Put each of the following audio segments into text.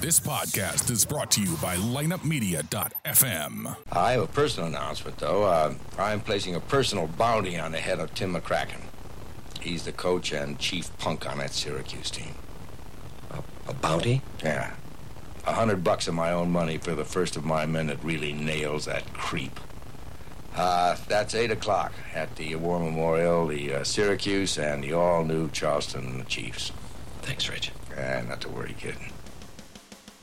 This podcast is brought to you by lineupmedia.fm. I have a personal announcement, though. Uh, I'm placing a personal bounty on the head of Tim McCracken. He's the coach and chief punk on that Syracuse team. A bounty? Yeah. A hundred bucks of my own money for the first of my men that really nails that creep. Uh, that's 8 o'clock at the War Memorial, the uh, Syracuse, and the all-new Charleston Chiefs. Thanks, Rich. Uh, not to worry, kid.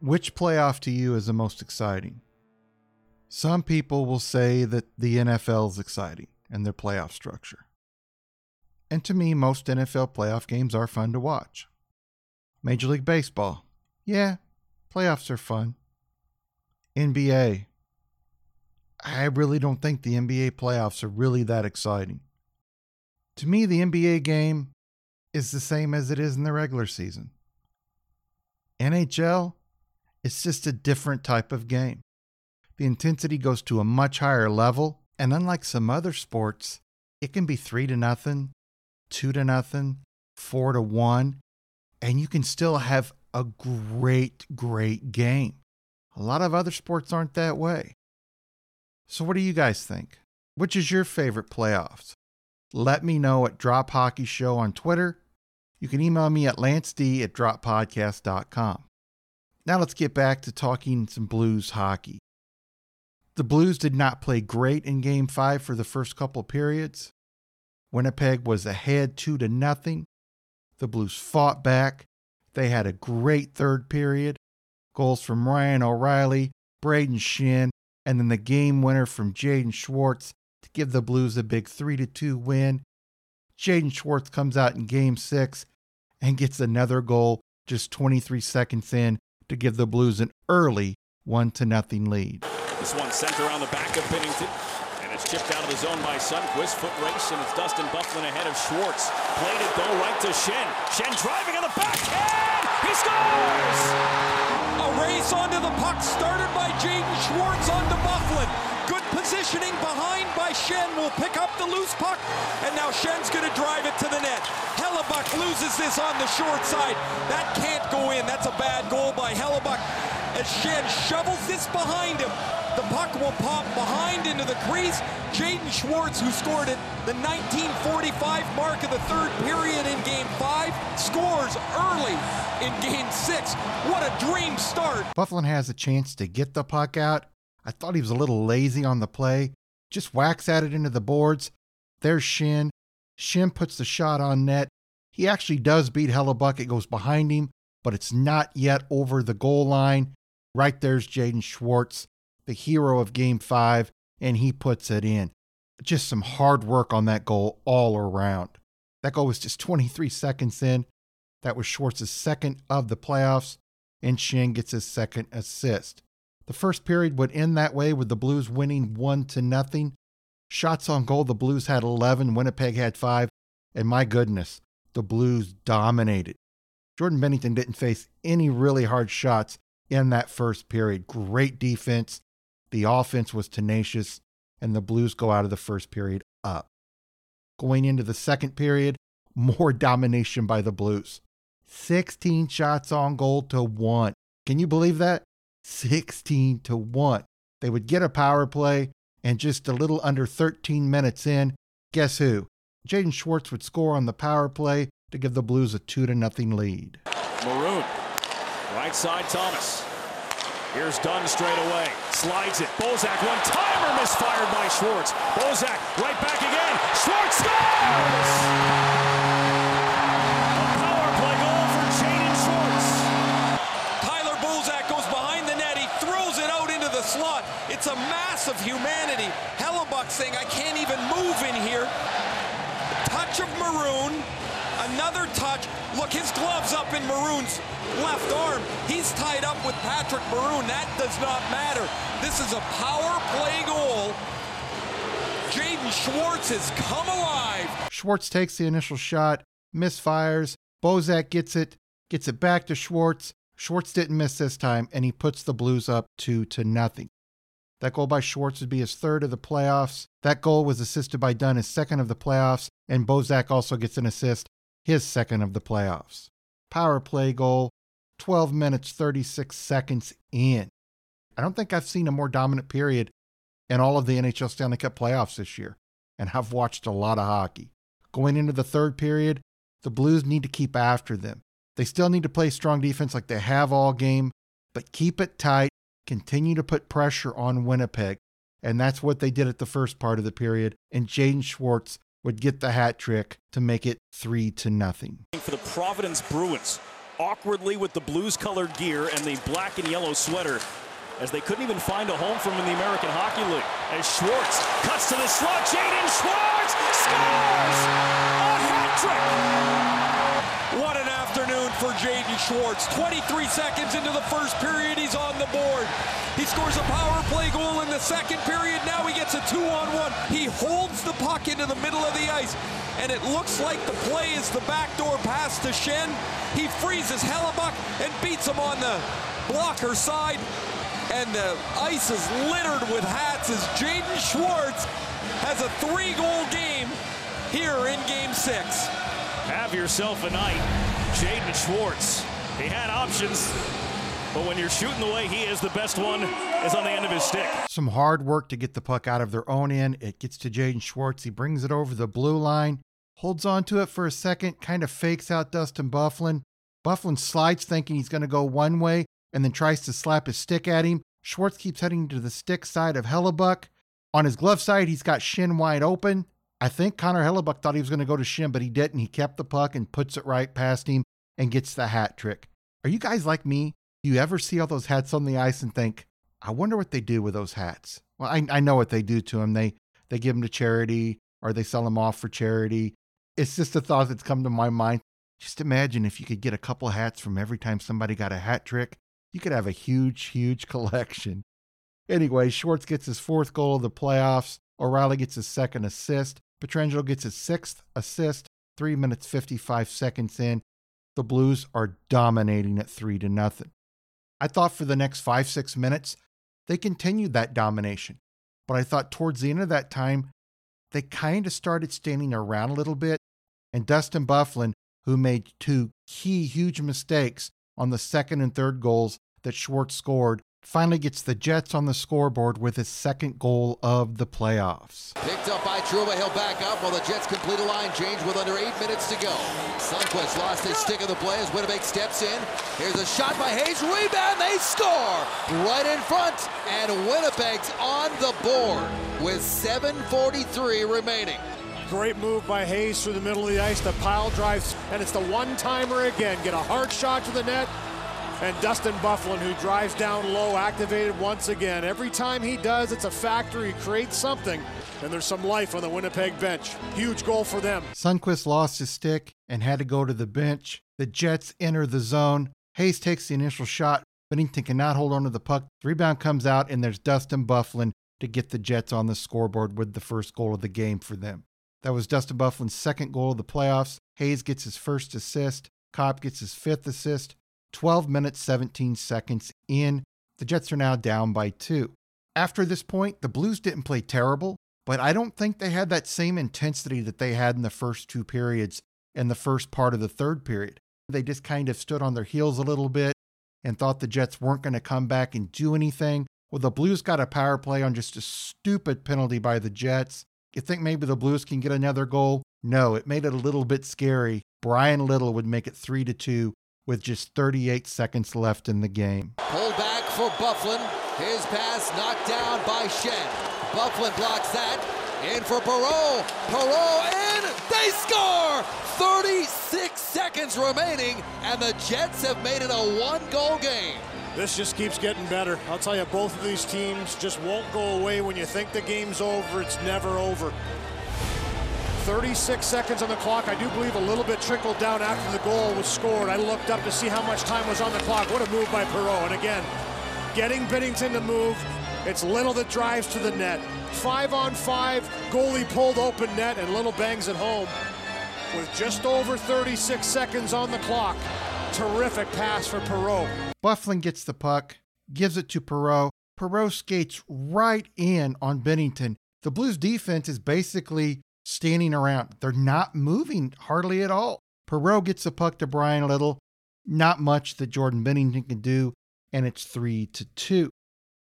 Which playoff to you is the most exciting? Some people will say that the NFL is exciting and their playoff structure. And to me, most NFL playoff games are fun to watch. Major League Baseball, yeah, playoffs are fun. NBA, I really don't think the NBA playoffs are really that exciting. To me, the NBA game is the same as it is in the regular season. NHL, it's just a different type of game. The intensity goes to a much higher level, and unlike some other sports, it can be 3 to nothing, 2 to nothing, 4 to 1, and you can still have a great great game. A lot of other sports aren't that way. So what do you guys think? Which is your favorite playoffs? Let me know at Drop Hockey Show on Twitter. You can email me at lanced at droppodcast.com. Now let's get back to talking some Blues hockey. The Blues did not play great in game 5 for the first couple periods. Winnipeg was ahead 2 to nothing. The Blues fought back. They had a great third period. Goals from Ryan O'Reilly, Brayden Schenn, and then the game winner from Jaden Schwartz to give the Blues a big 3 to 2 win. Jaden Schwartz comes out in game 6 and gets another goal just 23 seconds in to give the Blues an early 1 to nothing lead. This one sent around the back of Binnington. And it's chipped out of the zone by Sundqvist. Foot race, and it's Dustin Byfuglien ahead of Schwartz. Played it though right to Schenn. Schenn driving on the backhand. He scores! A race onto the puck started by Jaden Schwartz onto Byfuglien. Positioning behind by Schenn Will pick up the loose puck. And now Schenn's going to drive it to the net. Hellebuyck loses this on the short side. That can't go in. That's a bad goal by Hellebuyck As Schenn shovels this behind him. The puck will pop behind into the crease. Jaden Schwartz, who scored at the 1945 mark of the third period in game five, scores early in game six. What a dream start. Byfuglien has a chance to get the puck out. I thought he was a little lazy on the play. Just whacks at it into the boards. There's Schenn. Schenn puts the shot on net. He actually does beat Hellebuyck. It goes behind him, but it's not yet over the goal line. Right there's Jaden Schwartz the hero of game five, and he puts it in. Just some hard work on that goal all around. That goal was just 23 seconds in. That was Schwartz's second of the playoffs, and Schenn gets his second assist. The first period would end that way with the Blues winning 1 to nothing. Shots on goal, the Blues had 11, Winnipeg had 5, and my goodness, the Blues dominated. Jordan Binnington didn't face any really hard shots in that first period. Great defense, the offense was tenacious, and the Blues go out of the first period up. Going into the second period, more domination by the Blues. 16 shots on goal to one. Can you believe that? 16 to 1. They would get a power play, and just a little under 13 minutes in, guess who? Jaden Schwartz would score on the power play to give the Blues a 2 to nothing lead. Maroon. Right side, Thomas. Here's Dunn straight away. Slides it. Bozak, one timer misfired by Schwartz. Bozak, right back again. Schwartz scores! Slot. It's a mass of humanity. Hellebuyck saying, I can't even move in here. Touch of maroon. Another touch. Look, his glove's up in Maroon's left arm. He's tied up with Patrick Maroon. That does not matter. This is a power play goal. Jaden Schwartz has come alive. Schwartz takes the initial shot, misfires. Bozak gets it, gets it back to Schwartz. Schwartz didn't miss this time, and he puts the Blues up two to nothing. That goal by Schwartz would be his third of the playoffs. That goal was assisted by Dunn, his second of the playoffs, and Bozak also gets an assist, his second of the playoffs. Power play goal, 12 minutes, 36 seconds in. I don't think I've seen a more dominant period in all of the NHL Stanley Cup playoffs this year, and I've watched a lot of hockey. Going into the third period, the Blues need to keep after them. They still need to play strong defense like they have all game, but keep it tight continue to put pressure on Winnipeg. And that's what they did at the first part of the period. And Jaden Schwartz would get the hat trick to make it three to nothing. For the Providence Bruins, awkwardly with the blues colored gear and the black and yellow sweater, as they couldn't even find a home for in the American Hockey League. As Schwartz cuts to the slot, Jaden Schwartz scores! A hat trick! Schwartz. 23 seconds into the first period, he's on the board. He scores a power play goal in the second period. Now he gets a two-on-one. He holds the puck into the middle of the ice, and it looks like the play is the backdoor pass to Schenn. He freezes Hellebuyck and beats him on the blocker side, and the ice is littered with hats as Jaden Schwartz has a three-goal game here in Game 6. Have yourself a night. Jaden Schwartz. He had options, but when you're shooting the way he is, the best one is on the end of his stick. Some hard work to get the puck out of their own end. It gets to Jaden Schwartz. He brings it over the blue line, holds on to it for a second, kind of fakes out Dustin Byfuglien. Byfuglien slides thinking he's going to go one way and then tries to slap his stick at him. Schwartz keeps heading to the stick side of Hellebuyck. On his glove side, he's got Schenn wide open. I think Connor Hellebuyck thought he was going to go to Schenn, but he didn't. He kept the puck and puts it right past him and gets the hat trick. Are you guys like me? Do you ever see all those hats on the ice and think, I wonder what they do with those hats? Well, I, I know what they do to them. They they give them to charity or they sell them off for charity. It's just a thought that's come to my mind. Just imagine if you could get a couple hats from every time somebody got a hat trick. You could have a huge, huge collection. Anyway, Schwartz gets his fourth goal of the playoffs. O'Reilly gets his second assist. Pietrangelo gets his sixth assist, three minutes 55 seconds in. The Blues are dominating at three to nothing. I thought for the next five, six minutes, they continued that domination. But I thought towards the end of that time, they kind of started standing around a little bit. And Dustin Byfuglien, who made two key huge mistakes on the second and third goals that Schwartz scored, finally gets the Jets on the scoreboard with his second goal of the playoffs. Picked up by Trouba. He'll back up while the Jets complete a line change with under eight minutes to go. Sundqvist lost his stick of the play as Winnipeg steps in. Here's a shot by Hayes. Rebound. They score right in front. And Winnipeg's on the board with 7.43 remaining. Great move by Hayes through the middle of the ice. The pile drives, and it's the one-timer again. Get a hard shot to the net, and Dustin Byfuglien, who drives down low, activated once again. Every time he does, it's a factor. He creates something, and there's some life on the Winnipeg bench. Huge goal for them. Sundqvist lost his stick and had to go to the bench. The Jets enter the zone. Hayes takes the initial shot. Binnington cannot hold on to the puck. The rebound comes out, and there's Dustin Byfuglien to get the Jets on the scoreboard with the first goal of the game for them. That was Dustin Byfuglien's second goal of the playoffs. Hayes gets his first assist. Copp gets his fifth assist. 12 minutes, 17 seconds in. The Jets are now down by two. After this point, the Blues didn't play terrible, but I don't think they had that same intensity that they had in the first two periods and the first part of the third period. They just kind of stood on their heels a little bit and thought the Jets weren't going to come back and do anything. Well, the Blues got a power play on just a stupid penalty by the Jets. You think maybe the Blues can get another goal? No, it made it a little bit scary. Bryan Little would make it 3 to 2 with just 38 seconds left in the game. Pulled back for Byfuglien. His pass knocked down by Schenn. Byfuglien blocks that. In for Perreault. Perreault in. They score! 36 seconds remaining, and the Jets have made it a one-goal game. This just keeps getting better. I'll tell you, both of these teams just won't go away. When you think the game's over, it's never over. 36 seconds on the clock. I do believe a little bit trickled down after the goal was scored. I looked up to see how much time was on the clock. What a move by Perreault. And again, getting Binnington to move. It's Little that drives to the net. Five on five, goalie pulled open net, and Little bangs it home with just over 36 seconds on the clock. Terrific pass for Perreault. Byfuglien gets the puck, gives it to Perreault. Perreault skates right in on Binnington. The Blues defense is basically standing around. They're not moving hardly at all. Perreault gets the puck to Bryan Little. Not much that Jordan Binnington can do, and it's three to two.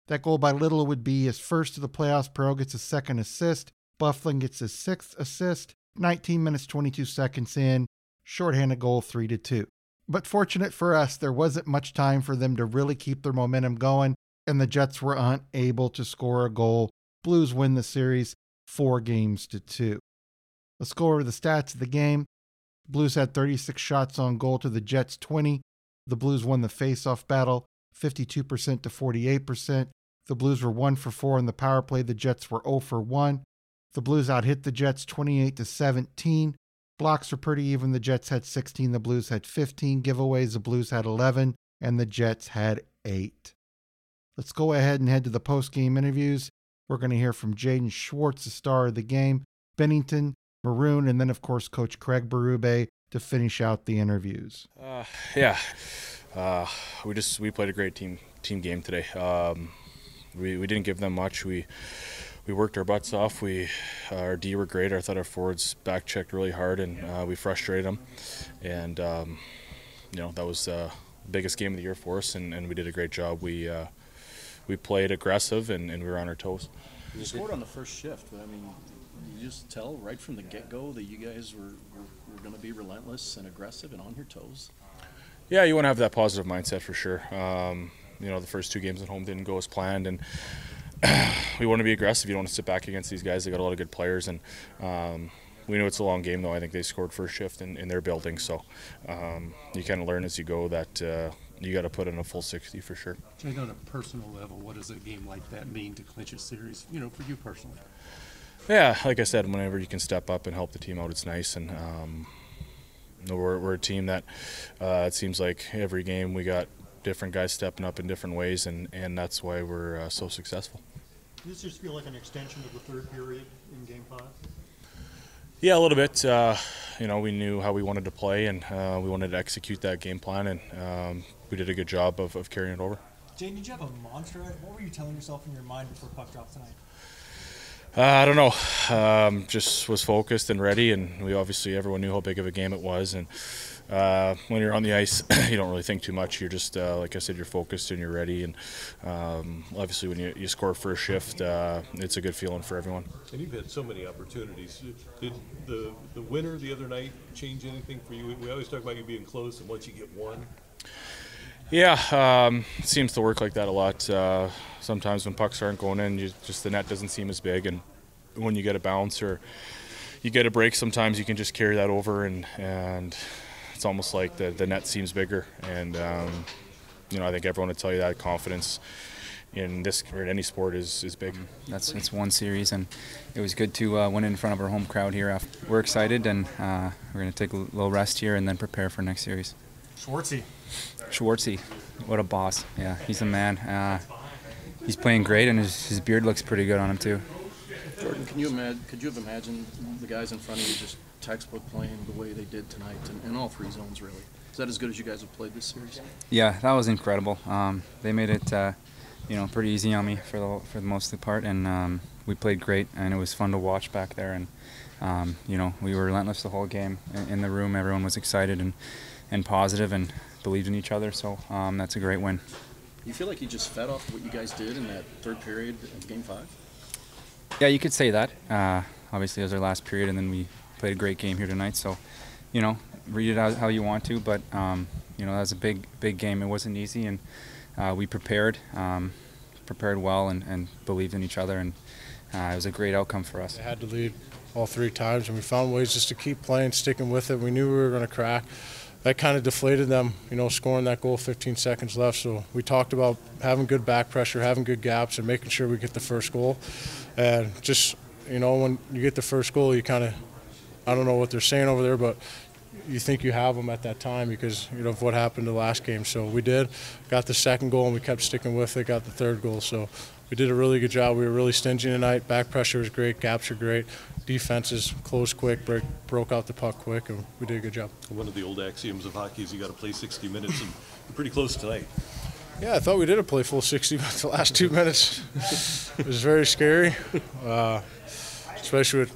That goal by Little would be his first of the playoffs. Perreault gets a second assist. Byfuglien gets his sixth assist. 19 minutes 22 seconds in, shorthanded goal 3 to 2. But fortunate for us, there wasn't much time for them to really keep their momentum going, and the Jets were unable to score a goal. Blues win the series 4 games to 2. Let's go over the stats of the game. The Blues had 36 shots on goal to the Jets 20. The Blues won the face-off battle 52% to 48%. The Blues were 1 for 4 in the power play. The Jets were 0 for 1. The Blues out hit the Jets 28 to 17. Blocks were pretty even. The Jets had 16, the Blues had 15 giveaways, the Blues had 11, and the Jets had 8. Let's go ahead and head to the post-game interviews. We're going to hear from Jaden Schwartz, the star of the game, Binnington, Maroon, and then, of course, Coach Craig Berube to finish out the interviews. Uh, yeah, uh, we just we played a great team team game today. Um, we we didn't give them much. We we worked our butts off. We uh, our D were great. I thought our forwards back checked really hard, and uh, we frustrated them. And um, you know that was uh, the biggest game of the year for us, and, and we did a great job. We uh, we played aggressive, and, and we were on our toes. You scored on the first shift. I mean, you just tell right from the get-go that you guys were were, were going to be relentless and aggressive and on your toes. Yeah, you want to have that positive mindset for sure. Um, you know, the first two games at home didn't go as planned, and we want to be aggressive. You don't want to sit back against these guys. They got a lot of good players, and um, we know it's a long game. Though I think they scored first shift in, in their building, so um, you kind of learn as you go that uh, you got to put in a full 60 for sure. Jake, on a personal level, what does a game like that mean to clinch a series? You know, for you personally. Yeah, like I said, whenever you can step up and help the team out, it's nice. And um, we're, we're a team that uh, it seems like every game we got different guys stepping up in different ways, and, and that's why we're uh, so successful. Does this just feel like an extension of the third period in Game Five? Yeah, a little bit. Uh, you know, we knew how we wanted to play, and uh, we wanted to execute that game plan, and um, we did a good job of, of carrying it over. Jane, did you have a mantra? What were you telling yourself in your mind before puck drop tonight? Uh, I don't know. Um, just was focused and ready, and we obviously everyone knew how big of a game it was. And uh, when you're on the ice, you don't really think too much. You're just uh, like I said, you're focused and you're ready. And um, obviously, when you, you score first shift, uh, it's a good feeling for everyone. And you've had so many opportunities. Did the the winner the other night change anything for you? We always talk about you being close, and once you get one. Yeah, um, seems to work like that a lot. Uh, sometimes when pucks aren't going in, you, just the net doesn't seem as big, and when you get a bounce or you get a break, sometimes you can just carry that over, and and it's almost like the the net seems bigger. And um, you know, I think everyone would tell you that confidence in this or in any sport is, is big. That's it's one series, and it was good to uh, win in front of our home crowd here. After. We're excited, and uh, we're going to take a little rest here and then prepare for next series. Schwartzy. Schwartzy, what a boss! Yeah, he's a man. Uh, he's playing great, and his, his beard looks pretty good on him too. Jordan, can you imagine? Could you have imagined the guys in front of you just textbook playing the way they did tonight, in, in all three zones, really? Is that as good as you guys have played this series? Yeah, that was incredible. Um, they made it, uh, you know, pretty easy on me for the for the most of the part, and um, we played great, and it was fun to watch back there. And um, you know, we were relentless the whole game in, in the room. Everyone was excited and and positive and believed in each other. So um, that's a great win. You feel like you just fed off what you guys did in that third period of Game Five? Yeah, you could say that. Uh, obviously, it was our last period, and then we played a great game here tonight. So, you know, read it out how you want to, but um, you know that was a big, big game. It wasn't easy, and uh, we prepared, um, prepared well, and, and, believed in each other, and uh, it was a great outcome for us. I had to lead all three times, and we found ways just to keep playing, sticking with it. We knew we were going to crack. That kind of deflated them, you know, scoring that goal 15 seconds left. So we talked about having good back pressure, having good gaps, and making sure we get the first goal. And just, you know, when you get the first goal, you kind of I don't know what they're saying over there, but you think you have them at that time because you know of what happened the last game. So we did, got the second goal and we kept sticking with it. Got the third goal, so we did a really good job. We were really stingy tonight. Back pressure was great, gaps were great, defenses closed quick, break, broke out the puck quick, and we did a good job. One of the old axioms of hockey is you got to play 60 minutes, and you're pretty close tonight. Yeah, I thought we did a play full 60, but the last two minutes it was very scary, uh, especially with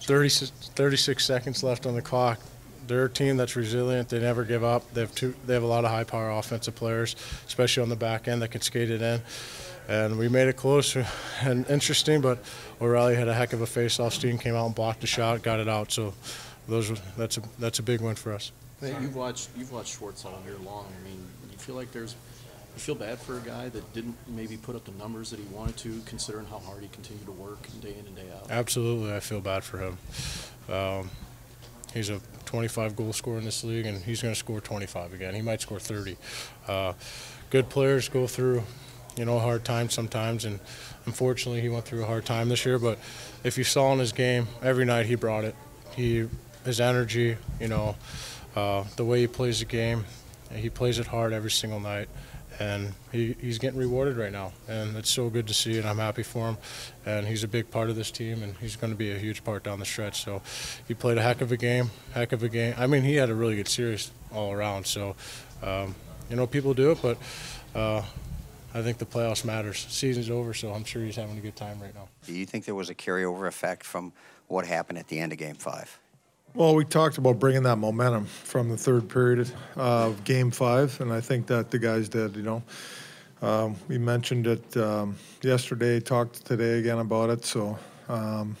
30, 36 seconds left on the clock. They're a team that's resilient. They never give up. They have two. They have a lot of high-power offensive players, especially on the back end that can skate it in. And we made it close and interesting, but O'Reilly had a heck of a face-off. Steen came out and blocked the shot, got it out. So those that's a that's a big win for us. You've watched you've watched Schwartz all year long. I mean, you feel like there's you feel bad for a guy that didn't maybe put up the numbers that he wanted to, considering how hard he continued to work day in and day out. Absolutely, I feel bad for him. Um, he's a 25 goal scorer in this league, and he's going to score 25 again. He might score 30. Uh, good players go through, you know, a hard time sometimes, and unfortunately, he went through a hard time this year. But if you saw in his game, every night he brought it. He, his energy, you know, uh, the way he plays the game, he plays it hard every single night and he, he's getting rewarded right now, and it's so good to see, and I'm happy for him. And he's a big part of this team, and he's going to be a huge part down the stretch. So he played a heck of a game, heck of a game. I mean, he had a really good series all around. So um, you know, people do it, but uh, I think the playoffs matters. Season's over, so I'm sure he's having a good time right now. Do you think there was a carryover effect from what happened at the end of Game Five? Well, we talked about bringing that momentum from the third period of Game Five, and I think that the guys did. You know, um, we mentioned it um, yesterday, talked today again about it. So, um,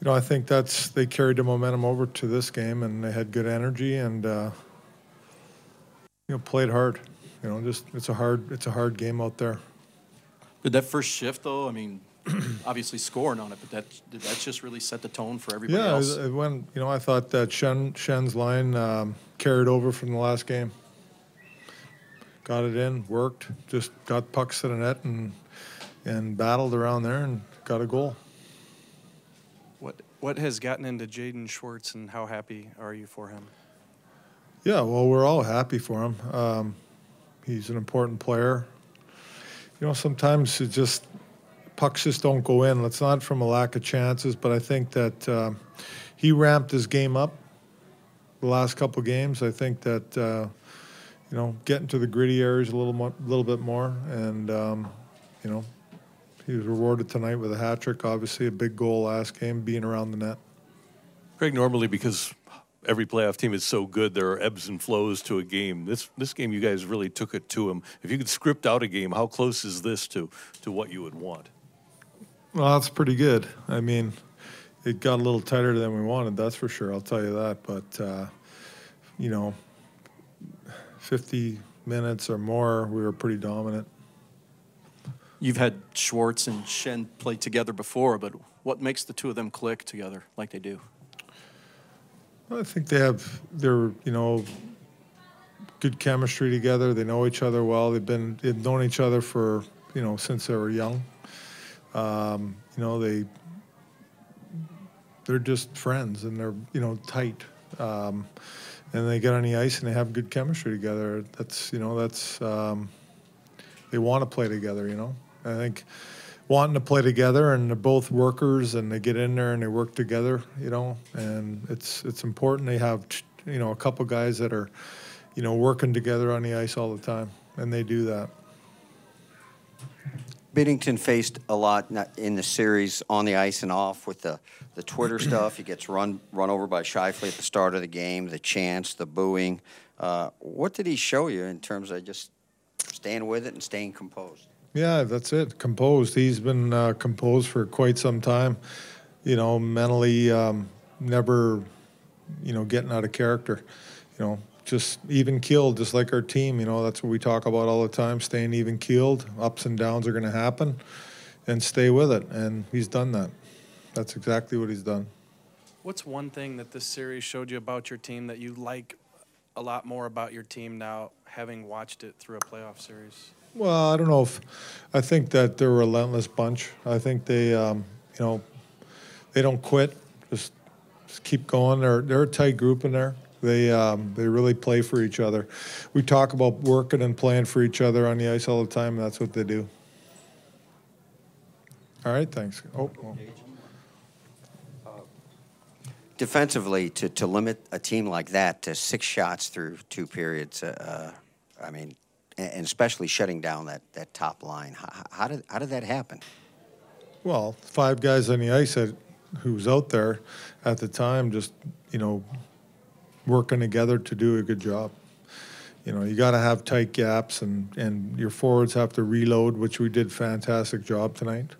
you know, I think that's they carried the momentum over to this game, and they had good energy and uh, you know played hard. You know, just it's a hard it's a hard game out there. Did that first shift though? I mean, obviously scoring on it, but that did that just really set the tone for everybody yeah, else? it, it went. You know, I thought that Schenn Schenn's line um, carried over from the last game. Got it in, worked, just got pucks to the net and and battled around there and got a goal. What what has gotten into Jaden Schwartz, and how happy are you for him? Yeah, well, we're all happy for him. Um, he's an important player. You know, sometimes it just pucks just don't go in. It's not from a lack of chances, but I think that uh, he ramped his game up the last couple games. I think that uh, you know getting to the gritty areas a little more, little bit more, and um, you know he was rewarded tonight with a hat trick. Obviously, a big goal last game, being around the net. Greg, normally because every playoff team is so good, there are ebbs and flows to a game. This this game, you guys really took it to him. If you could script out a game, how close is this to to what you would want? Well, that's pretty good. I mean, it got a little tighter than we wanted, that's for sure. I'll tell you that. But, uh, you know, 50 minutes or more, we were pretty dominant. You've had Schwartz and Schenn play together before, but what makes the two of them click together like they do? I think they have, they're, you know, good chemistry together. They know each other well. They've been, they've known each other for, you know, since they were young. Um, you know, they they're just friends and they're you know tight, um, and they get on the ice and they have good chemistry together. That's you know that's um, they want to play together. You know, I think wanting to play together and they're both workers and they get in there and they work together. You know, and it's it's important they have you know a couple guys that are you know working together on the ice all the time, and they do that. Binnington faced a lot in the series on the ice and off with the, the Twitter stuff. He gets run run over by Scheifele at the start of the game, the chants, the booing. Uh, what did he show you in terms of just staying with it and staying composed? Yeah, that's it. Composed. He's been uh, composed for quite some time. You know, mentally, um, never, you know, getting out of character. You know, just even keeled, just like our team. You know, that's what we talk about all the time staying even keeled. Ups and downs are going to happen, and stay with it. And he's done that. That's exactly what he's done. What's one thing that this series showed you about your team that you like a lot more about your team now, having watched it through a playoff series? Well, I don't know if I think that they're a relentless bunch. I think they, um, you know, they don't quit. Just Just keep going. They're they're a tight group in there. They um, they really play for each other. We talk about working and playing for each other on the ice all the time. That's what they do. All right, thanks. Oh, well. Defensively, to, to limit a team like that to six shots through two periods, uh, uh, I mean, and and especially shutting down that, that top line, how, how did how did that happen? Well, five guys on the ice that, who was out there at the time, just you know, working together to do a good job. You know, you got to have tight gaps, and and your forwards have to reload, which we did fantastic job tonight.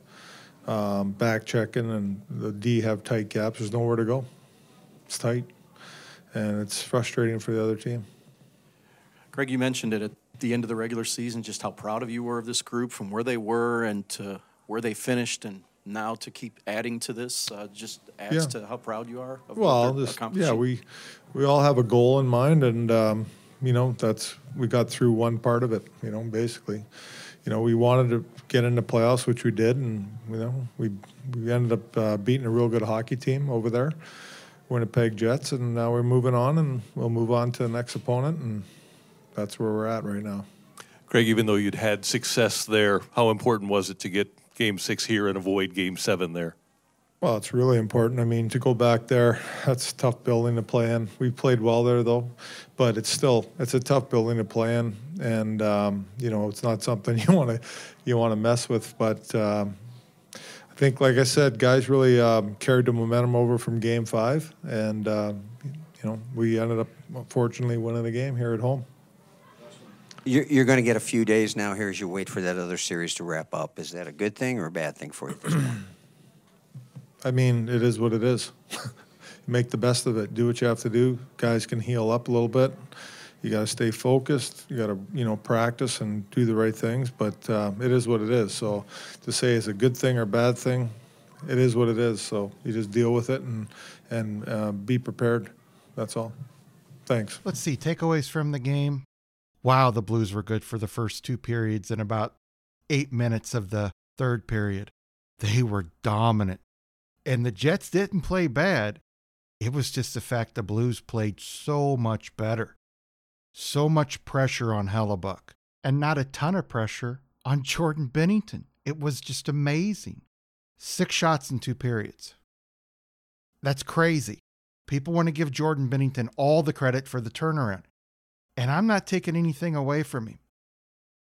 Um, back checking, and the D have tight gaps. There's nowhere to go. It's tight, and it's frustrating for the other team. Greg, you mentioned it at the end of the regular season, just how proud of you were of this group from where they were and to where they finished, and now to keep adding to this uh, just adds Yeah. to how proud you are of Well, this, yeah, we we all have a goal in mind, and um, you know that's we got through one part of it. You know, basically, you know, we wanted to get into the playoffs, which we did, and you know, we we ended up uh, beating a real good hockey team over there, Winnipeg Jets, and now we're moving on, and we'll move on to the next opponent, and that's where we're at right now. Craig, even though you'd had success there, how important was it to get game six here and avoid game seven there? Well, it's really important. I mean, to go back there, that's a tough building to play in. We played well there, though, but it's still it's a tough building to play in, and um, you know it's not something you want to you want to mess with. But um, I think, like I said, guys really um, carried the momentum over from Game Five, and um, you know we ended up fortunately winning the game here at home. You're, you're going to get a few days now here as you wait for that other series to wrap up. Is that a good thing or a bad thing for you at this point? I mean, it is what it is. Make the best of it. Do what you have to do. Guys can heal up a little bit. You got to stay focused. You got to, you know, practice and do the right things. But uh, it is what it is. So to say it's a good thing or bad thing, it is what it is. So you just deal with it and and uh, be prepared. That's all. Thanks. Let's see takeaways from the game. Wow, the Blues were good for the first two periods and about eight minutes of the third period. They were dominant. And the Jets didn't play bad. It was just the fact the Blues played so much better. So much pressure on Hellebuyck and not a ton of pressure on Jordan Binnington. It was just amazing. Six shots in two periods. That's crazy. People want to give Jordan Binnington all the credit for the turnaround. And I'm not taking anything away from him.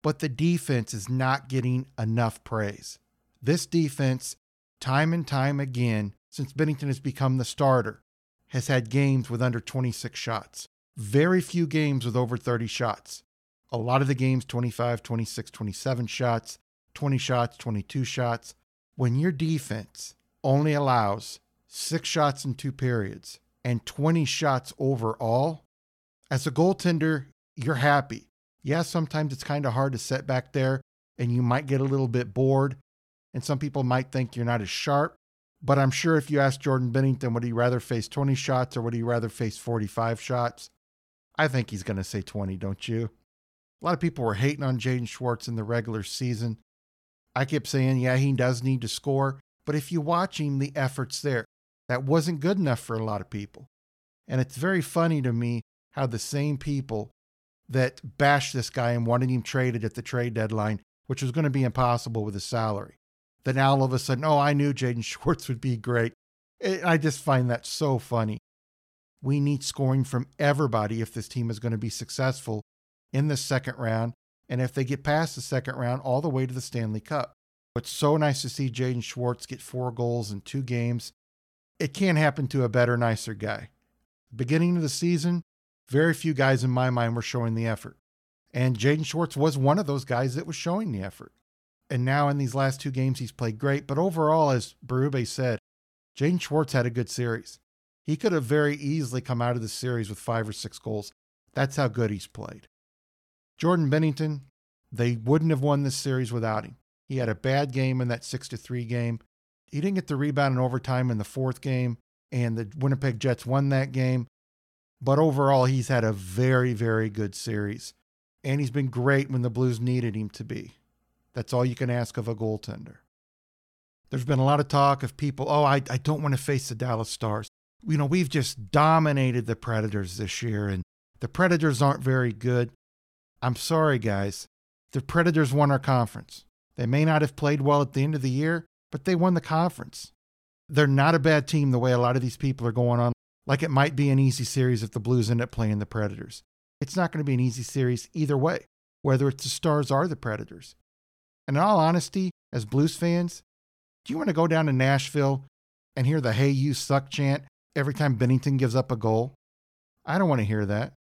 But the defense is not getting enough praise. This defense, time and time again, since Binnington has become the starter, has had games with under 26 shots. Very few games with over 30 shots. A lot of the games 25, 26, 27 shots, 20 shots, 22 shots. When your defense only allows six shots in two periods and 20 shots overall, as a goaltender, you're happy. Yeah, sometimes it's kind of hard to sit back there and you might get a little bit bored. And some people might think you're not as sharp. But I'm sure if you ask Jordan Binnington, would he rather face 20 shots or would he rather face 45 shots? I think he's going to say 20, don't you? A lot of people were hating on Jaden Schwartz in the regular season. I kept saying, yeah, he does need to score. But if you watch him, the effort's there. That wasn't good enough for a lot of people. And it's very funny to me how the same people that bashed this guy and wanted him traded at the trade deadline, which was going to be impossible with his salary, then all of a sudden, oh, I knew Jaden Schwartz would be great. I just find that so funny. We need scoring from everybody if this team is going to be successful in the second round, and if they get past the second round, all the way to the Stanley Cup. It's so nice to see Jaden Schwartz get four goals in two games. It can't happen to a better, nicer guy. Beginning of the season, very few guys in my mind were showing the effort. And Jaden Schwartz was one of those guys that was showing the effort. And now in these last two games, he's played great. But overall, as Berube said, Jaden Schwartz had a good series. He could have very easily come out of the series with five or six goals. That's how good he's played. Jordan Binnington, they wouldn't have won this series without him. He had a bad game in that 6 to 3 game. He didn't get the rebound in overtime in the fourth game, and the Winnipeg Jets won that game. But overall, he's had a very, very good series. And he's been great when the Blues needed him to be. That's all you can ask of a goaltender. There's been a lot of talk of people, oh, I, I don't want to face the Dallas Stars. you know, we've just dominated the Predators this year, and the Predators aren't very good. I'm sorry, guys. The Predators won our conference. They may not have played well at the end of the year, but they won the conference. They're not a bad team the way a lot of these people are going on, like it might be an easy series if the Blues end up playing the Predators. It's not going to be an easy series either way, whether it's the Stars or the Predators. And in all honesty, as Blues fans, do you want to go down to Nashville and hear the Hey You Suck chant every time Binnington gives up a goal? I don't want to hear that.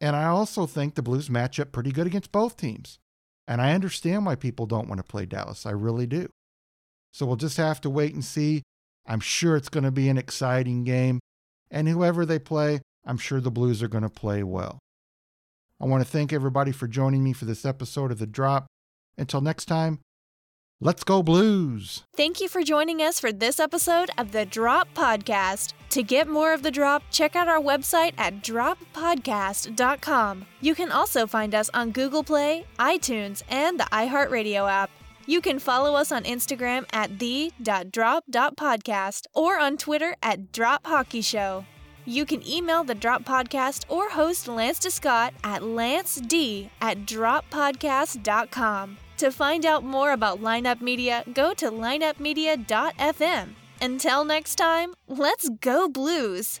And I also think the Blues match up pretty good against both teams. And I understand why people don't want to play Dallas. I really do. So we'll just have to wait and see. I'm sure it's going to be an exciting game. And whoever they play, I'm sure the Blues are going to play well. I want to thank everybody for joining me for this episode of The Drop. Until next time, let's go Blues! Thank you for joining us for this episode of the Drop Podcast. To get more of The Drop, check out our website at droppodcast.com. You can also find us on Google Play, iTunes, and the iHeartRadio app. You can follow us on Instagram at the.drop.podcast or on Twitter at Drop Hockey Show. You can email the Drop Podcast or host Lance DeScott at lanced at droppodcast.com. To find out more about Lineup Media, go to lineupmedia.fm. Until next time, let's go Blues!